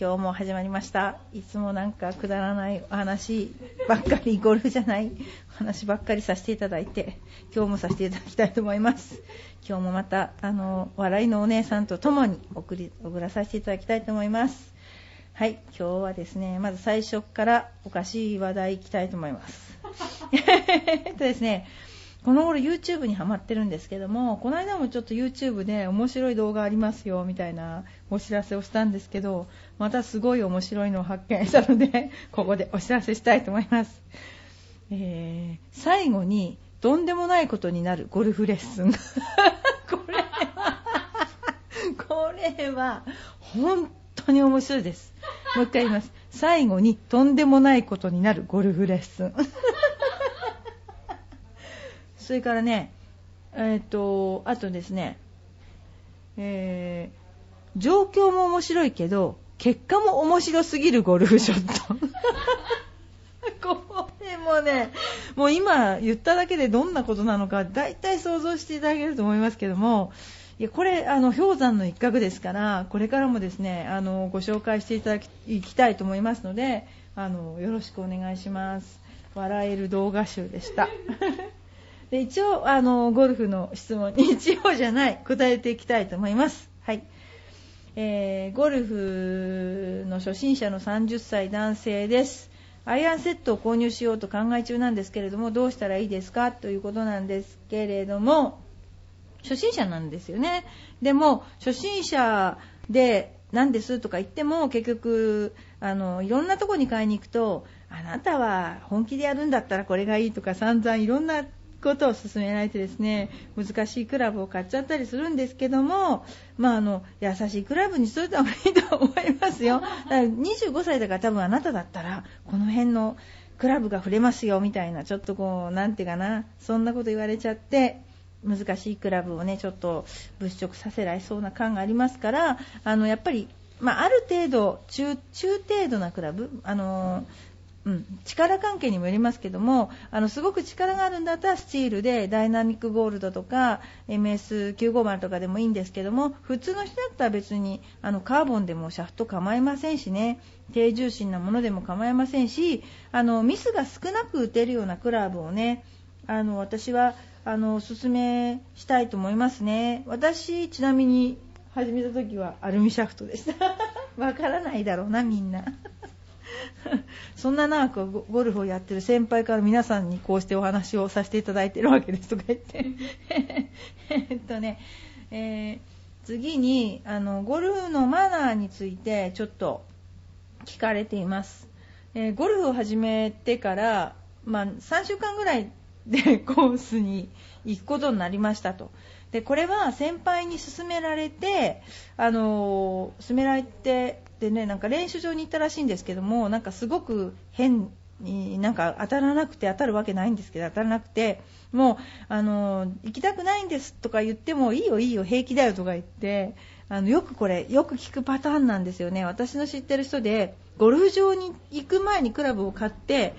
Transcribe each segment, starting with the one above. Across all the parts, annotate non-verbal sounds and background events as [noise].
今日も始まりました。いつもなんかくだらないお話ばっかり、ゴルフじゃない [laughs] お話ばっかりさせていただいて、今日もさせていただきたいと思います。今日もまた、あの、笑いのお姉さんと共に送り、送らさせていただきたいと思います。はい、今日はですね、まず最初からおかしい話題いきたいと思います。[laughs] えっとですね、この頃 YouTube にハマってるんですけども、この間もちょっと YouTube で面白い動画ありますよみたいなお知らせをしたんですけど、またすごい面白いのを発見したので、[laughs] ここでお知らせしたいと思います。えー、最後に、とんでもないことになるゴルフレッスン。[laughs] これは、[laughs] これは、本当に面白いです。もう一回言います。最後に、とんでもないことになるゴルフレッスン。それからね、えっ、と、あとですね、えー状況も面白いけど、結果も面白すぎるゴルフショット。[laughs] これもね、もう今言っただけでどんなことなのか、大体想像していただけると思いますけども、いやこれ、あの氷山の一角ですから、これからもですね、あのご紹介していただききたいと思いますので、あのよろしくお願いします。笑える動画集でした。で一応あの、ゴルフの質問に [laughs] 一応じゃない、答えていきたいと思います。はい。えーゴルフの初心者の30歳男性です。アイアンセットを購入しようと考え中なんですけれども、どうしたらいいですか？ということなんですけれども、初心者なんですよね。でも、初心者で何ですとか言っても、結局、あの、いろんなとこに買いに行くと、あなたは本気でやるんだったらこれがいいとか散々いろんなことを勧められてですね、難しいクラブを買っちゃったりするんですけども、まあ、あの、優しいクラブにしといた方がいいと思いますよ。[laughs] だから25歳だから多分あなただったら、この辺のクラブが触れますよ、みたいな、ちょっとこう、なんていうかな、そんなこと言われちゃって、難しいクラブをね、ちょっと物色させられそうな感がありますから、あの、やっぱり、まあ、ある程度、中、中程度なクラブ、あの、うん、力関係にもよりますけども、あの、すごく力があるんだったらスチールでダイナミックゴールドとか MS950 とかでもいいんですけども、普通の人だったら別に、あの、カーボンでもシャフト構いませんしね、低重心なものでも構いませんし、あの、ミスが少なく打てるようなクラブをね、あの、私は、あの、おすすめしたいと思いますね。私、ちなみに始めた時はアルミシャフトでした。[laughs] わからないだろうな、みんな。[laughs] そんな長くゴルフをやってる先輩から皆さんにこうしてお話をさせていただいてるわけですとか言って。[laughs] えっとね、えー次にあの、ゴルフのマナーについてちょっと聞かれています。えーゴルフを始めてから、まあ、3週間ぐらいでコースに行くことになりましたと。で、これは先輩に勧められて、あの勧められて、でね、なんか練習場に行ったらしいんですけども、なんかすごく変になんか当たらなくて、当たるわけないんですけど、当たらなくて、もう、あの行きたくないんですとか言っても、いいよいいよ、平気だよとか言って、あの、よくこれ、よく聞くパターンなんですよね。私の知ってる人で、ゴルフ場に行く前にクラブを買って、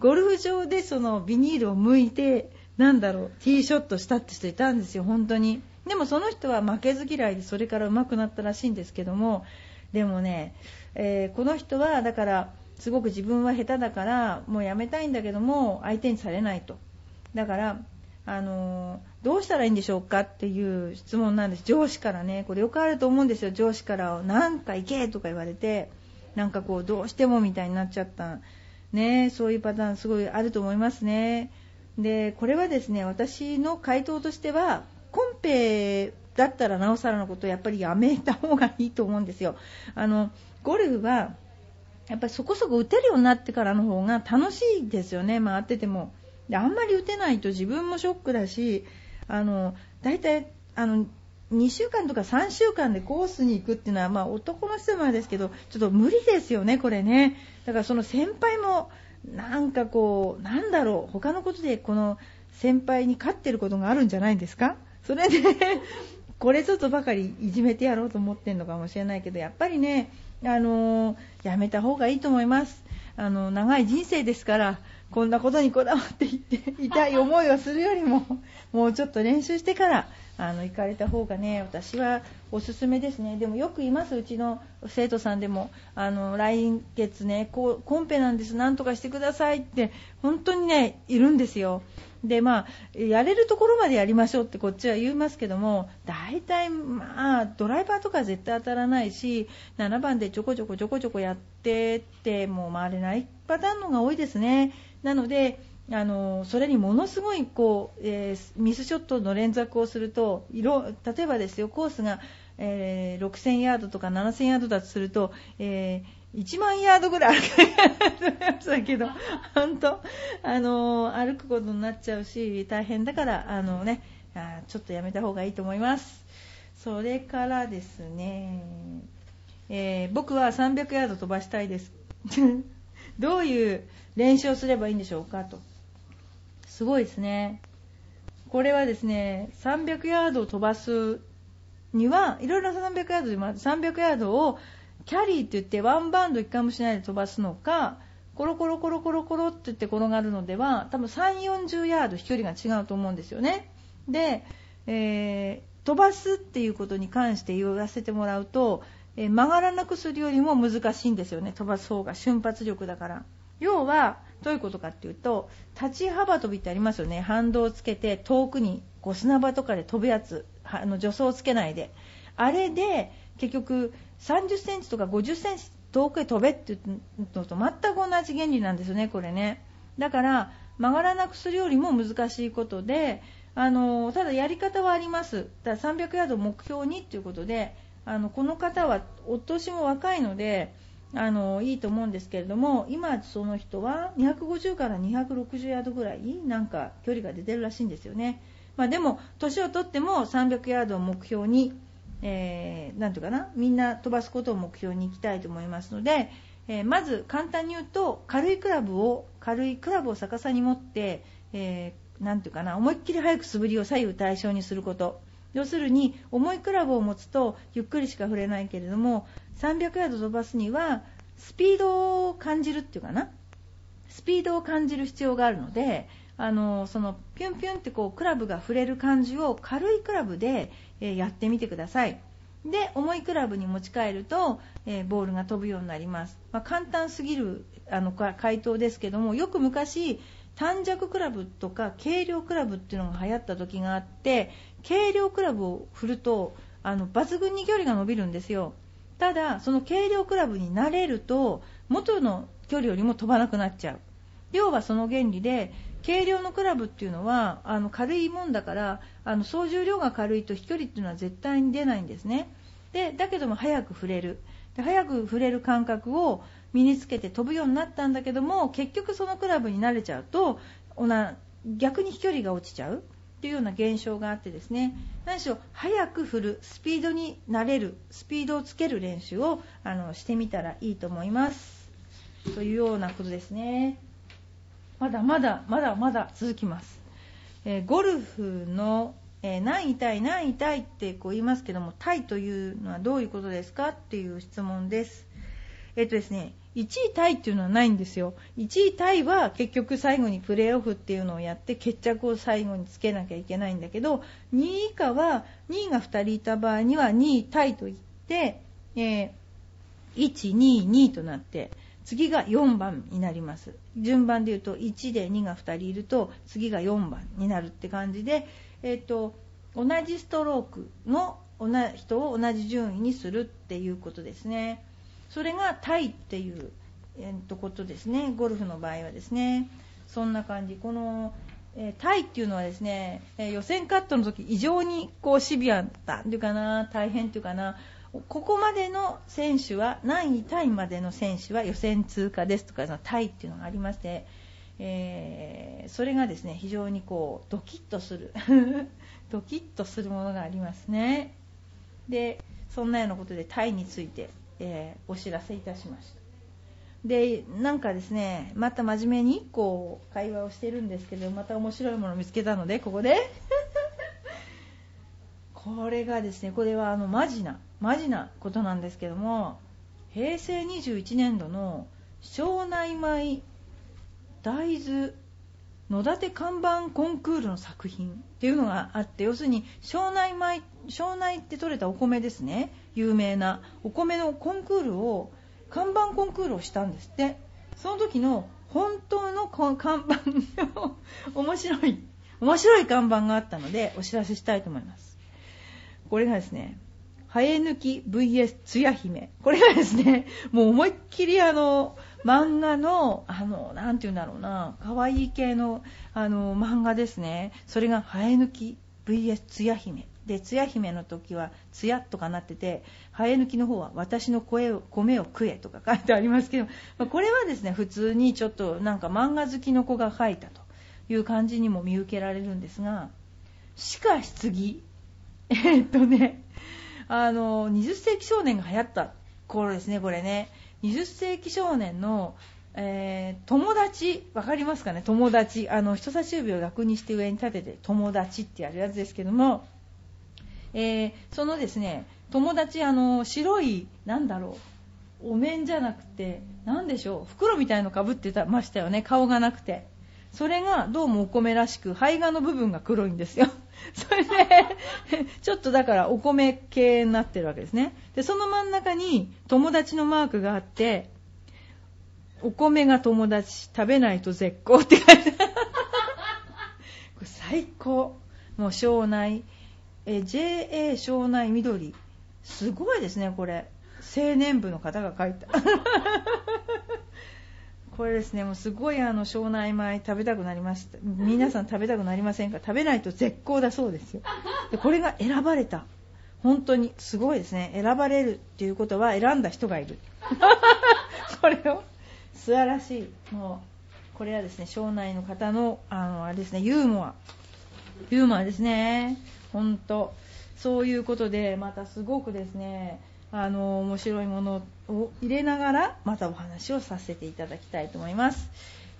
ゴルフ場でそのビニールを剥いて、なんだろう、ティーショットしたって人いたんですよ、本当に。でもその人は負けず嫌いで、それから上手くなったらしいんですけども、でもね、えーこの人は、だから、すごく自分は下手だから、もうやめたいんだけども、相手にされないと。だから、あのーどうしたらいいんでしょうかっていう質問なんです。上司からね、これよくあると思うんですよ、上司から、なんか行けとか言われて、なんかこう、どうしてもみたいになっちゃった。ね、そういうパターンすごいあると思いますね。で、これはですね、私の回答としては、コンペだったらなおさらのことをやっぱりやめた方がいいと思うんですよ。あの、ゴルフは、やっぱりそこそこ打てるようになってからの方が楽しいですよね、回ってても。で、あんまり打てないと自分もショックだし、あの、大体、あの、2週間とか3週間でコースに行くっていうのは、まあ男の人もあれですけど、ちょっと無理ですよね、これね。だからその先輩も、なんかこうなんだろう他のことでこの先輩に勝ってることがあるんじゃないですか？それでこれちょっとばかりいじめてやろうと思ってるのかもしれないけどやっぱりねあのー、やめた方がいいと思います。あの長い人生ですからこんなことにこだわっていって [laughs] 痛い思いをするよりももうちょっと練習してからあの行かれた方がね私はおすすめですね。でもよくいますうちの生徒さんでも。あの来月ねこうコンペなんですなんとかしてくださいって本当にねいるんですよ。でまあやれるところまでやりましょうってこっちは言いますけども大体まあドライバーとか絶対当たらないし7番でちょこちょこちょこちょこやってってもう回れないパターンのが多いですね。なのであのそれにものすごいこう、えー、ミスショットの連続をすると色例えばですよコースが、えー、6000ヤードとか7000ヤードだとすると、えー、1万ヤードぐらい歩くだけど本当？あの歩くことになっちゃうし大変だからあのねあちょっとやめた方がいいと思います。それからですね、え僕は300ヤード飛ばしたいです。[laughs] どういう練習をすればいいんでしょうかと。すごいですね。これはですね、300ヤードを飛ばすには、いろいろな300ヤードでも300ヤードをキャリーって言ってワンバウンド1回もしないで飛ばすのか、コロコロコロコロコロって言って転がるのでは、多分3、40ヤード飛距離が違うと思うんですよね。で、えー、飛ばすっていうことに関して言わせてもらうと、えー、曲がらなくするよりも難しいんですよね、飛ばす方が瞬発力だから。要は、どういうことかっていうと立ち幅跳びってありますよね反動をつけて遠くにこう砂場とかで飛ぶやつあの助走をつけないで。あれで結局30センチとか50センチ遠くへ飛べっていうのと全く同じ原理なんですよねこれね。だから曲がらなくするよりも難しいことであのただやり方はあります。だ300ヤード目標にということであのこの方はお年も若いのであのいいと思うんですけれども今、その人は250から260ヤードぐらいなんか距離が出てるらしいんですよね、まあ、でも年をとっても300ヤードを目標に、えー、ていうかなみんな飛ばすことを目標に行きたいと思いますので、えー、まず簡単に言うと軽いクラブを軽いクラブを逆さに持って、えー、ていうかな思いっきり速く素振りを左右対称にすること。要するに重いクラブを持つとゆっくりしか触れないけれども300ヤード飛ばすにはスピードを感じるっていうかなスピードを感じる必要があるのであのそのピュンピュンってこうクラブが触れる感じを軽いクラブで、え、やってみてください。で重いクラブに持ち替えると、え、ボールが飛ぶようになります、まあ、簡単すぎるあの回答ですけどもよく昔短尺クラブとか軽量クラブっていうのが流行った時があって軽量クラブを振るとあの抜群に距離が伸びるんですよ。ただその軽量クラブになれると元の距離よりも飛ばなくなっちゃう。要はその原理で軽量のクラブっていうのはあの軽いもんだからあの総重量が軽いと飛距離っていうのは絶対に出ないんですね。でだけども速く振れる。で速く振れる感覚を身につけて飛ぶようになったんだけども結局そのクラブに慣れちゃうと逆に飛距離が落ちちゃう。というような現象があってですね。何しろ早く振るスピードになれるスピードをつける練習をあのしてみたらいいと思います。というようなことですね。まだまだまだまだ続きます、えー、ゴルフの、えー、何位タイ何位タイってこう言いますけどもタイというのはどういうことですか？っていう質問です。えっとですね1位タイっていうのはないんですよ。1位タイは結局最後にプレーオフっていうのをやって決着を最後につけなきゃいけないんだけど2位以下は2位が2人いた場合には2位タイといって、えー、1、2、2となって次が4番になります。順番で言うと1で2が2人いると次が4番になるって感じで、えーと、同じストロークの人を同じ順位にするっていうことですね。それがタイっていう、えー、とことですね。ゴルフの場合はですね。そんな感じ。この、えー、タイっていうのはですね、えー、予選カットの時異常にこうシビアだっていうかな大変っていうかなここまでの選手は何位タイまでの選手は予選通過ですとかのタイっていうのがありまして、えー、それがですね非常にこうドキッとする [laughs] ドキッとするものがありますね。でそんなようなことでタイについてえー、お知らせいたしました。でなんかですねまた真面目にこう会話をしてるんですけどまた面白いものを見つけたのでここで。[laughs] これがですねこれはあのマジなマジなことなんですけども平成21年度の庄内米大豆野立看板コンクールの作品っていうのがあって要するに庄内米庄内って取れたお米ですね。有名なお米のコンクールを看板コンクールをしたんですって。その時の本当の看板の [laughs] 面白い面白い看板があったのでお知らせしたいと思います。これがですねハエ抜き VS つや姫。これがですねもう思いっきりあの漫画のあのなて言うんだろうな可愛い系のあの漫画ですね。それがハエ抜き VS つや姫。でつや姫の時はつやとかなっててハエ抜きの方は私の声を米を食えとか書いてありますけど、ま、これはですね普通にちょっとなんか漫画好きの子が書いたと。いう感じにも見受けられるんですがしかし次。え、っとねあの20世紀少年が流行った。頃ですねこれね。20世紀少年のえー、友達、分かりますかね、友達、あの人差し指を逆にして上に立てて友達ってやるやつですけども、えー、そのですね友達あの白いなんだろう。お面じゃなくて何でしょう？袋みたいのかぶってましたよね。顔がなくて。それがどうもお米らしく胚芽の部分が黒いんですよ。[laughs] それで [laughs] ちょっとだからお米系になってるわけですね。でその真ん中に友達のマークがあってお米が友達食べないと絶好って書いてある。[laughs] これ最高。もう庄内。JA 庄内緑。すごいですねこれ。青年部の方が書いたこれですねもうすごいあの庄内米食べたくなりました。皆さん食べたくなりませんか？食べないと絶好だそうですよ。でこれが選ばれた。本当にすごいですね。選ばれるっていうことは選んだ人がいる。[laughs] これを素晴らしい。もうこれはですね庄内の方のあのあれですねユーモア。ユーモアですね。本当。そういうことでまたすごくですねあの面白いものを入れながらまたお話をさせていただきたいと思います、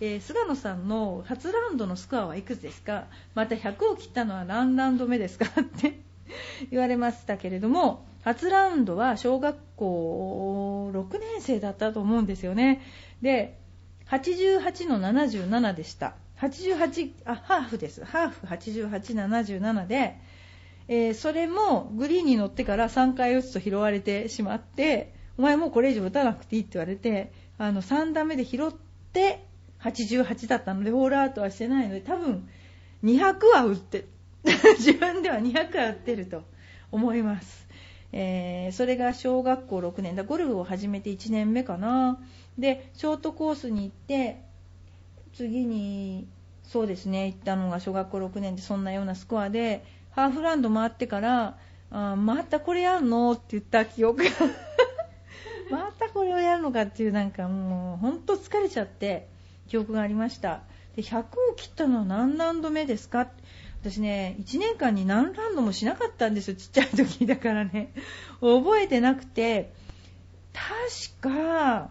えー、菅野さんの初ラウンドのスコアはいくつですか？また100を切ったのは何ラウンド目ですか？って [laughs] 言われましたけれども初ラウンドは小学校6年生だったと思うんですよね。で88の77でした。88あハーフです。ハーフ8877でえー、それもグリーンに乗ってから3回打つと拾われてしまってお前もうこれ以上打たなくていいって言われてあの3打目で拾って88だったのでホールアウトはしてないので多分200は打って [laughs] 自分では200は打ってると思います、えー、それが小学校6年だ。ゴルフを始めて1年目かな。でショートコースに行って次にそうですね行ったのが小学校6年でそんなようなスコアでハーフランド回ってからあまたこれやるのって言った記憶が。[laughs] またこれをやるのかっていうなんかもう本当疲れちゃって記憶がありました。で100を切ったのは何ラウンド目ですか？私ね1年間に何ラウンドもしなかったんですよちっちゃい時だからね。覚えてなくて確か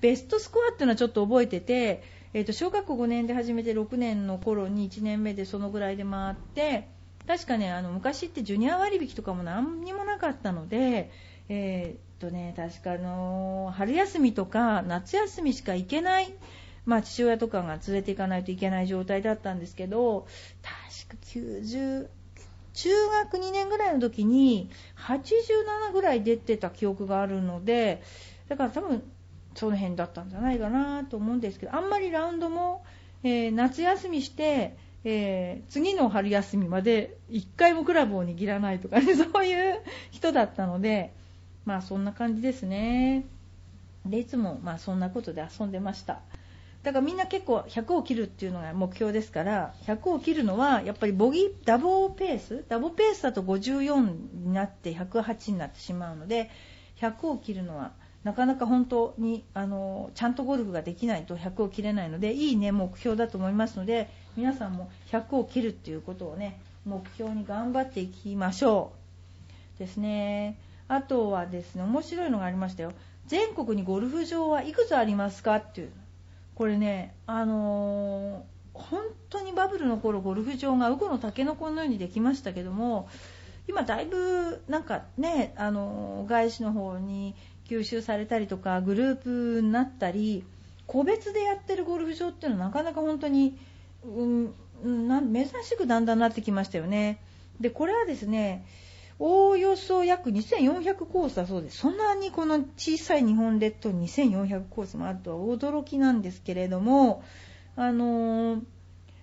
ベストスコアっていうのはちょっと覚えてて、えー、と小学校5年で始めて6年の頃に1年目でそのぐらいで回って確かねあの昔ってジュニア割引とかも何にもなかったので、えー、っとね確かの春休みとか夏休みしか行けない、まあ、父親とかが連れて行かないといけない状態だったんですけど確か90中学2年ぐらいの時に87ぐらい出てた記憶があるのでだから多分その辺だったんじゃないかなと思うんですけどあんまりラウンドも、えー、夏休みしてえー、次の春休みまで1回もクラブを握らないとかね、[laughs] そういう人だったので、まあそんな感じですね。で、いつもまあそんなことで遊んでました。だからみんな結構100を切るっていうのが目標ですから、100を切るのはやっぱりボギー、ダボペース？ダボペースだと54になって108になってしまうので、100を切るのはなかなか本当にあのちゃんとゴルフができないと100を切れないのでいい、ね、目標だと思いますので皆さんも100を切るっていうことをね目標に頑張っていきましょう。ですね。あとはですね面白いのがありましたよ。全国にゴルフ場はいくつありますかっていう。これねあのー、本当にバブルの頃ゴルフ場がウゴのタケノコのようにできましたけども今だいぶなんかねあの、外資の方に吸収されたりとかグループになったり個別でやってるゴルフ場っていうのはなかなか本当に、うん、珍しくだんだんなってきましたよね。でこれはですねおおよそ約2400コースだそうです。そんなにこの小さい日本列島に2400コースもあるとは驚きなんですけれども、あのー、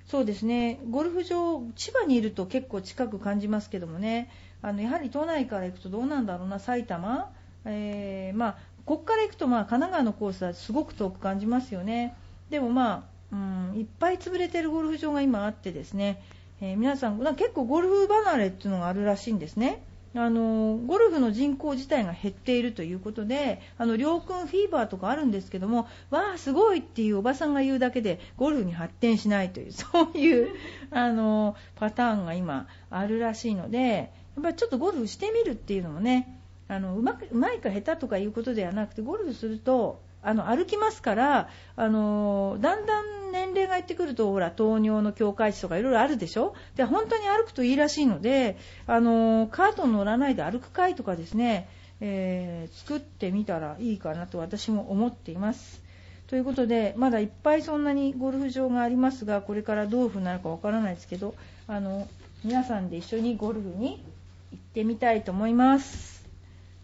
そうですね、ゴルフ場、千葉にいると結構近く感じますけどもね、あのやはり都内から行くとどうなんだろうな、埼玉、えー、まあ、ここから行くとまあ神奈川のコースはすごく遠く感じますよね。でもまあ、うん、いっぱい潰れてるゴルフ場が今あってですね、えー、皆さん結構ゴルフ離れっていうのがあるらしいんですね。あのゴルフの人口自体が減っているということであの両君フィーバーとかあるんですけどもわあすごいっていうおばさんが言うだけでゴルフに発展しないという [laughs] そういうあのパターンが今あるらしいのでやっぱりちょっとゴルフしてみるっていうのもねあのうまくうまいか下手とかいうことではなくてゴルフするとあの歩きますからあのだんだん年齢がいってくるとほら糖尿の境界値とかいろいろあるでしょ？で本当に歩くといいらしいのであのカートに乗らないで歩く会とかですね、えー、作ってみたらいいかなと私も思っています。ということでまだいっぱいそんなにゴルフ場がありますがこれからどういう風になるかわからないですけどあの皆さんで一緒にゴルフに行ってみたいと思います。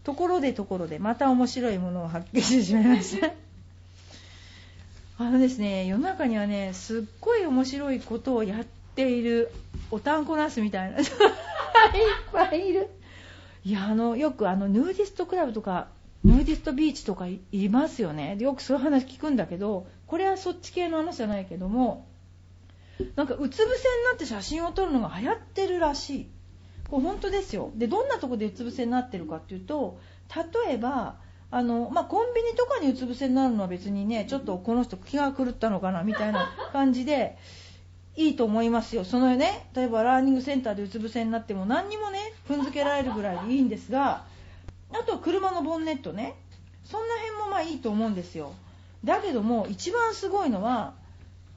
ところでところでまた面白いものを発見してしまいました。[laughs] あのですね世の中にはねすっごい面白いことをやっているおたんこナスみたいな。[laughs] いっぱいいる。いやあのよくあのヌーディストクラブとかヌーディストビーチとかいますよね。よくそういう話聞くんだけどこれはそっち系の話じゃないけどもなんかうつ伏せになって写真を撮るのが流行ってるらしいこれ本当ですよ。でどんなとこでうつ伏せになってるかっていうと例えばあの、まあ、コンビニとかにうつ伏せになるのは別にねちょっとこの人気が狂ったのかなみたいな感じでいいと思いますよ。そのね例えばラーニングセンターでうつ伏せになっても何にもね踏んづけられるぐらいでいいんですがあとは車のボンネットね。そんな辺もまあいいと思うんですよ。だけども一番すごいのは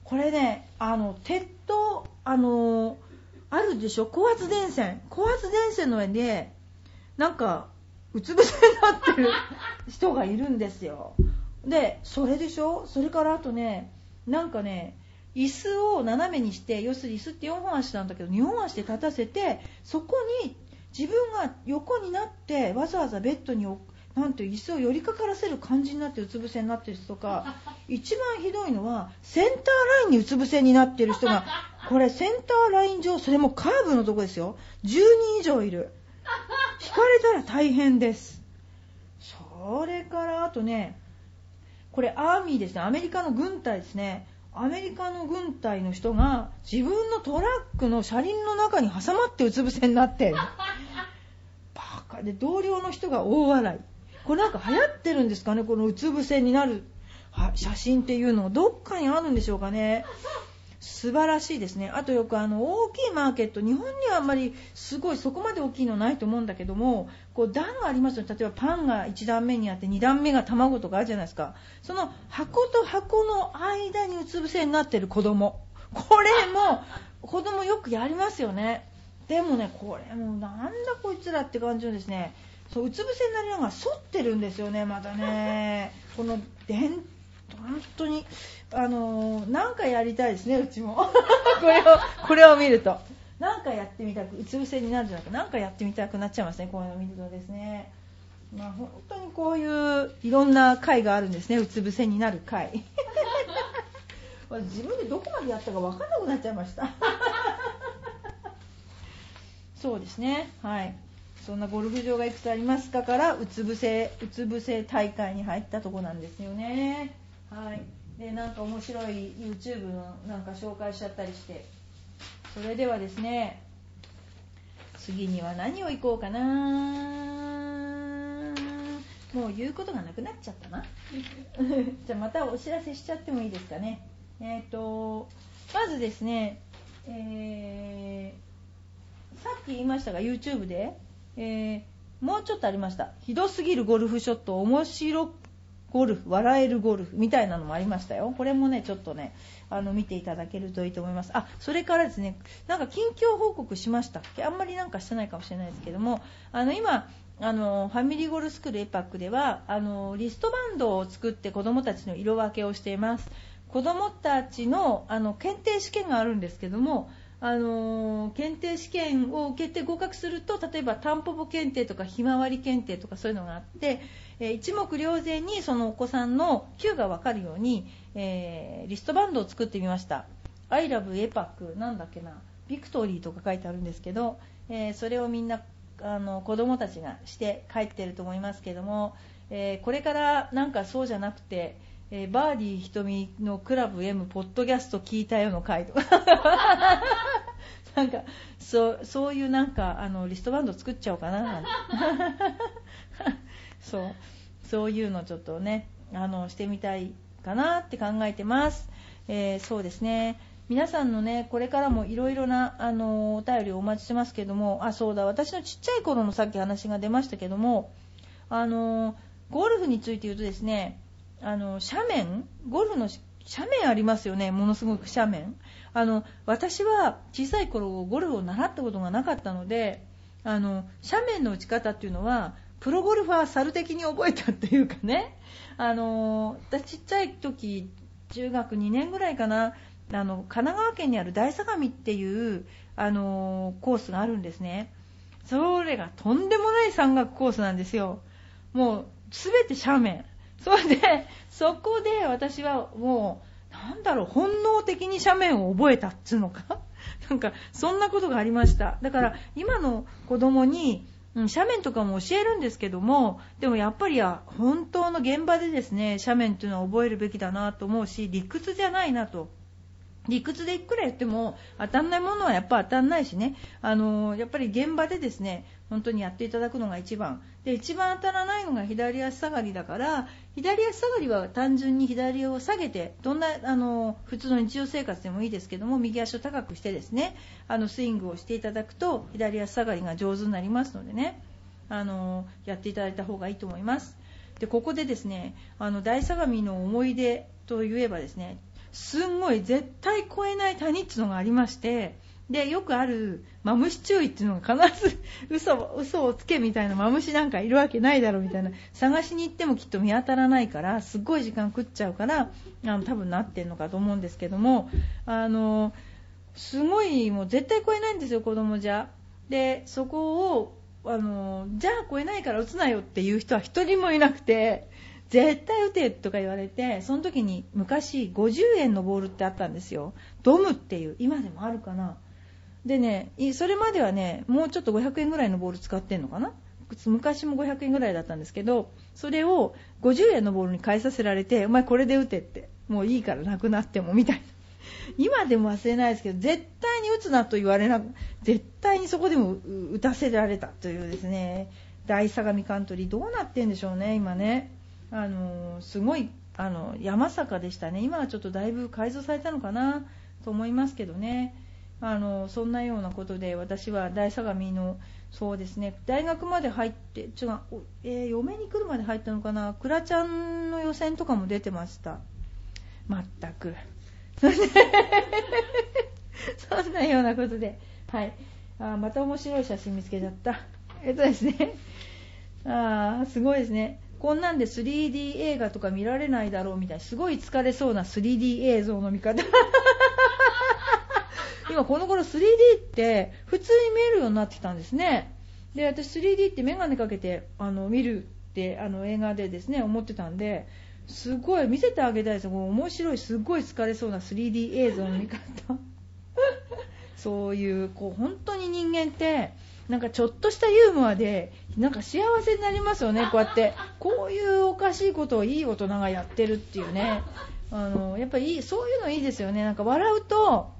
これねあの鉄塔あのあるでしょ？高圧電線。高圧電線の上でなんかうつ伏せになってる [laughs] 人がいるんですよ。でそれでしょ？それからあとねなんかね椅子を斜めにして要するに椅子って4本足なんだけど2本足で立たせてそこに自分が横になってわざわざベッドになんて椅子を寄りかからせる感じになってうつ伏せになってる人とか一番ひどいのはセンターラインにうつ伏せになってる人がこれセンターライン上それもカーブのとこですよ。10人以上いる。引かれたら大変です。それからあとねこれアーミーですね。アメリカの軍隊ですね。アメリカの軍隊の人が自分のトラックの車輪の中に挟まってうつ伏せになって。バカ。で同僚の人が大笑い。これなんか流行ってるんですかねこのうつ伏せになる。写真っていうのどっかにあるんでしょうかね。素晴らしいですね。あとよくあの大きいマーケット日本にはあんまりすごいそこまで大きいのないと思うんだけどもこう段がありますよ。ね例えばパンが1段目にあって2段目が卵とかあるじゃないですか。その箱と箱の間にうつ伏せになってる子供。これも子供よくやりますよね。でもねこれもなんだこいつらって感じのですね。そううつ伏せになりながら反ってるんですよねまたね。この本当に。あの何回やりたいですねうちも。[laughs] これをこれを見ると。何かやってみたくうつ伏せになるんじゃなくて何かやってみたくなっちゃいますねこういうのを見るとですね。まあ本当にこういういろんな回があるんですねうつ伏せになる回。[laughs] 自分でどこまでやったか分かんなくなっちゃいました。[laughs] そうですね。はい。そんなゴルフ場がいくつありますかからうつ伏せうつ伏せ大会に入ったとこなんですよね。はいでなんか面白い YouTube のなんか紹介しちゃったりして。それではですね次には何をいこうかな。もう言うことがなくなっちゃったな。[laughs] じゃあまたお知らせしちゃってもいいですかね。えっ、ー、とまずですね、えー、さっき言いましたが YouTube でえー、もうちょっとありました。ひどすぎるゴルフショット面白ゴルフ、笑えるゴルフみたいなのもありましたよ。これもね、ちょっとね、あの見ていただけるといいと思います。あ、それからですね、なんか近況報告しましたっけ？あんまりなんかしてないかもしれないですけども、あの今、あのファミリーゴルフスクールエパックではあのリストバンドを作って子どもたちの色分けをしています子どもたちのあの検定試験があるんですけどもあの検定試験を受けて合格すると例えばタンポポ検定とかひまわり検定とかそういうのがあって、えー、一目瞭然にそのお子さんの Q が分かるように、えー、リストバンドを作ってみました「I love エパック」なんだっけな？ビクトリーとか書いてあるんですけど、えー、それをみんなあの子供たちがして帰ってると思いますけども、えこれからなんかそうじゃなくてえー、バーディー瞳のクラブ M ポッドキャスト聞いたよの回と。か [laughs] なんかそうそういうなんかあのリストバンド作っちゃおうかな。な [laughs] そう。そういうのちょっとねあのしてみたいかなって考えてます、えー、そうですね。皆さんのねこれからもいろいろなあのお便りをお待ちしてますけども。あそうだ。私のちっちゃい頃のさっき話が出ましたけども。あのゴルフについて言うとですねあの斜面ゴルフの斜面ありますよね。ものすごく斜面。あの私は小さい頃ゴルフを習ったことがなかったのであの斜面の打ち方っていうのはプロゴルファー猿的に覚えたっていうかね。あの私ちっちゃい時中学2年ぐらいかなあの神奈川県にある大相模っていうあのコースがあるんですね。それがとんでもない山岳コースなんですよ。もう全て斜面。それで、そこで私はもう、なんだろう、本能的に斜面を覚えたっつうのか？[laughs] なんか、そんなことがありました。だから、今の子供に、斜面とかも教えるんですけども、でもやっぱり本当の現場でですね、斜面っていうのは覚えるべきだなと思うし、理屈じゃないなと。理屈でいくら言っても当たんないものはやっぱ当たんないしね、あのやっぱり現場でですね本当にやっていただくのが一番。で一番当たらないのが左足下がりだから左足下がりは単純に左を下げてどんなあの普通の日常生活でもいいですけども右足を高くしてですねあのスイングをしていただくと左足下がりが上手になりますのでね。あのやっていただいた方がいいと思います。でここでですねあの大相模の思い出といえばですねすんごい絶対越えない谷っていうのがありましてでよくあるマムシ注意っていうのが必ず [laughs] 嘘嘘をつけみたいなマムシなんかいるわけないだろうみたいな。探しに行ってもきっと見当たらないからすっごい時間食っちゃうからあの多分なってるのかと思うんですけどもあのすごいもう絶対超えないんですよ子供じゃ。でそこをあのじゃあ超えないから打つなよっていう人は1人もいなくて絶対打てとか言われてその時に昔50円のボールってあったんですよ。ドムっていう今でもあるかな。でねそれまではねもうちょっと500円ぐらいのボール使ってんのかな。昔も500円ぐらいだったんですけどそれを50円のボールに変えさせられてお前これで打てってもういいからなくなってもみたいな。今でも忘れないですけど絶対に打つなと言われな絶対にそこでも打たせられたというですね大相模カントリー。どうなってんでしょうね今ね。あのすごいあの山坂でしたね。今はちょっとだいぶ改造されたのかなと思いますけどね。あのそんなようなことで私は大相模のそうですね。大学まで入ってちょ、えー、嫁に来るまで入ったのかな。クラちゃんの予選とかも出てました。全く。[laughs] そんなようなことで。はい。あまた面白い写真見つけちゃった。えっとですね。あすごいですね。こんなんで 3D 映画とか見られないだろうみたいなすごい疲れそうな 3D 映像の見方。[laughs] 今この頃 3D って普通に見えるようになってきたんですね。で私 3D って眼鏡かけてあの見るってあの映画でですね思ってたんですごい見せてあげたいです。面白いすごい疲れそうな 3D 映像の見方。[laughs] そういうこう本当に人間ってなんかちょっとしたユーモアでなんか幸せになりますよねこうやって。こういうおかしいことをいい大人がやってるっていうね。あのやっぱりそういうのいいですよね。なんか笑うと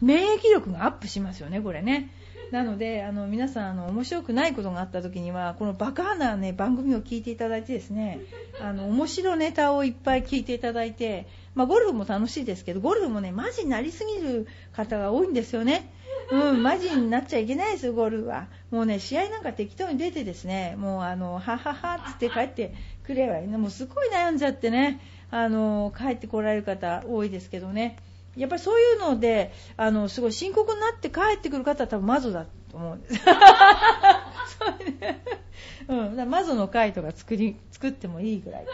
免疫力がアップしますよねこれね。なのであの皆さんあの面白くないことがあった時にはこのバカな、ね、番組を聞いていただいてですねあの面白ネタをいっぱい聞いていただいて、まあ、ゴルフも楽しいですけどゴルフもねマジになりすぎる方が多いんですよね。うん、マジになっちゃいけないですよ、ゴルフは。もうね、試合なんか適当に出てですね、もうあの、はははっつって帰って、くればいいねもうすごい悩んじゃってねあの帰ってこられる方多いですけどね。やっぱりそういうのであのすごい深刻になって帰ってくる方は多分マゾだと思うんです。[laughs] そうね。うん、マゾの会とか作り作ってもいいぐらい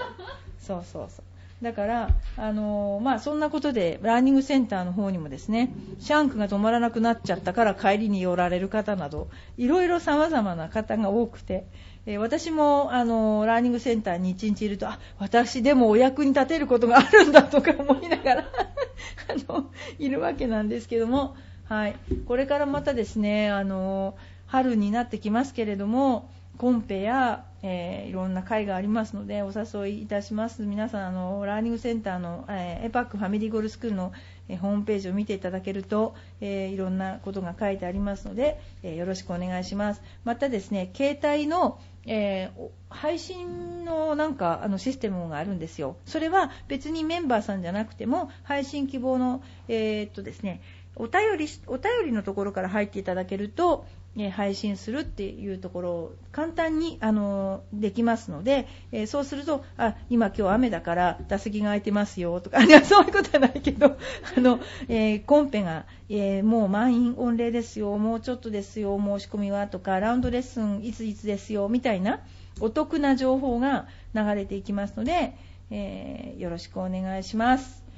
そうそうそう。だから、あの、まあ、そんなことでラーニングセンターの方にもですねシャンクが止まらなくなっちゃったから帰りに寄られる方などいろいろ様々な方が多くて、えー、私も、あの、ラーニングセンターに1日いるとあ私でもお役に立てることがあるんだとか思いながら [laughs] あのいるわけなんですけども、はい、これからまたですね、あの春になってきますけれどもコンペや、えー、いろんな会がありますのでお誘いいたします皆さんあのラーニングセンターの、えー、エパックファミリーゴールスクールの、えー、ホームページを見ていただけると、えいろんなことが書いてありますので、えよろしくお願いしますまたですね携帯のえ、配信のなんかあのシステムがあるんですよ。それは別にメンバーさんじゃなくても配信希望の、え、っとですね、お便りお便りのところから入っていただけると、配信するっていうところを簡単にあのできますので、えそうするとあ今今日雨だから打席が空いてますよとか [laughs] そういうことはないけど [laughs] あの、え、コンペが、え、もう満員御礼ですよもうちょっとですよ申し込みはとかラウンドレッスンいついつですよみたいなお得な情報が流れていきますので、え、よろしくお願いします。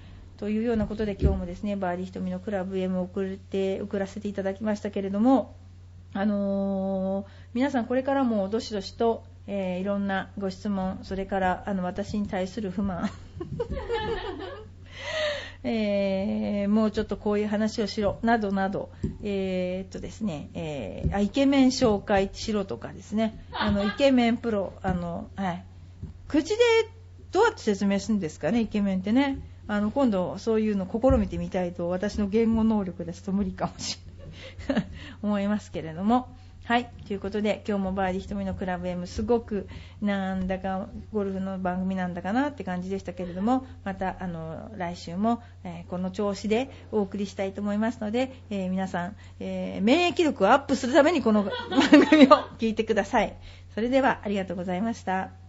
というようなことで今日もですねバーディー瞳のクラブ M を送って送らせていただきましたけれどもあのー、皆さんこれからもどしどしと、えー、いろんなご質問それからあの私に対する不満。[laughs] えー、もうちょっとこういう話をしろなどなど、えー、っとですね、えー、イケメン紹介しろとかですね、あのイケメンプロ、あのはい、口でどうやって説明するんですかね、イケメンってね、あの今度そういうの試みてみたいと私の言語能力ですと無理かもしれない。[laughs] 思いますけれども。はい。ということで、今日もバーディー瞳のクラブ M すごくなんだかゴルフの番組なんだかなって感じでしたけれども、また、あの、来週も、えー、この調子でお送りしたいと思いますので、えー、皆さん、えー、免疫力をアップするためにこの番組を聞いてください。それでは、ありがとうございました。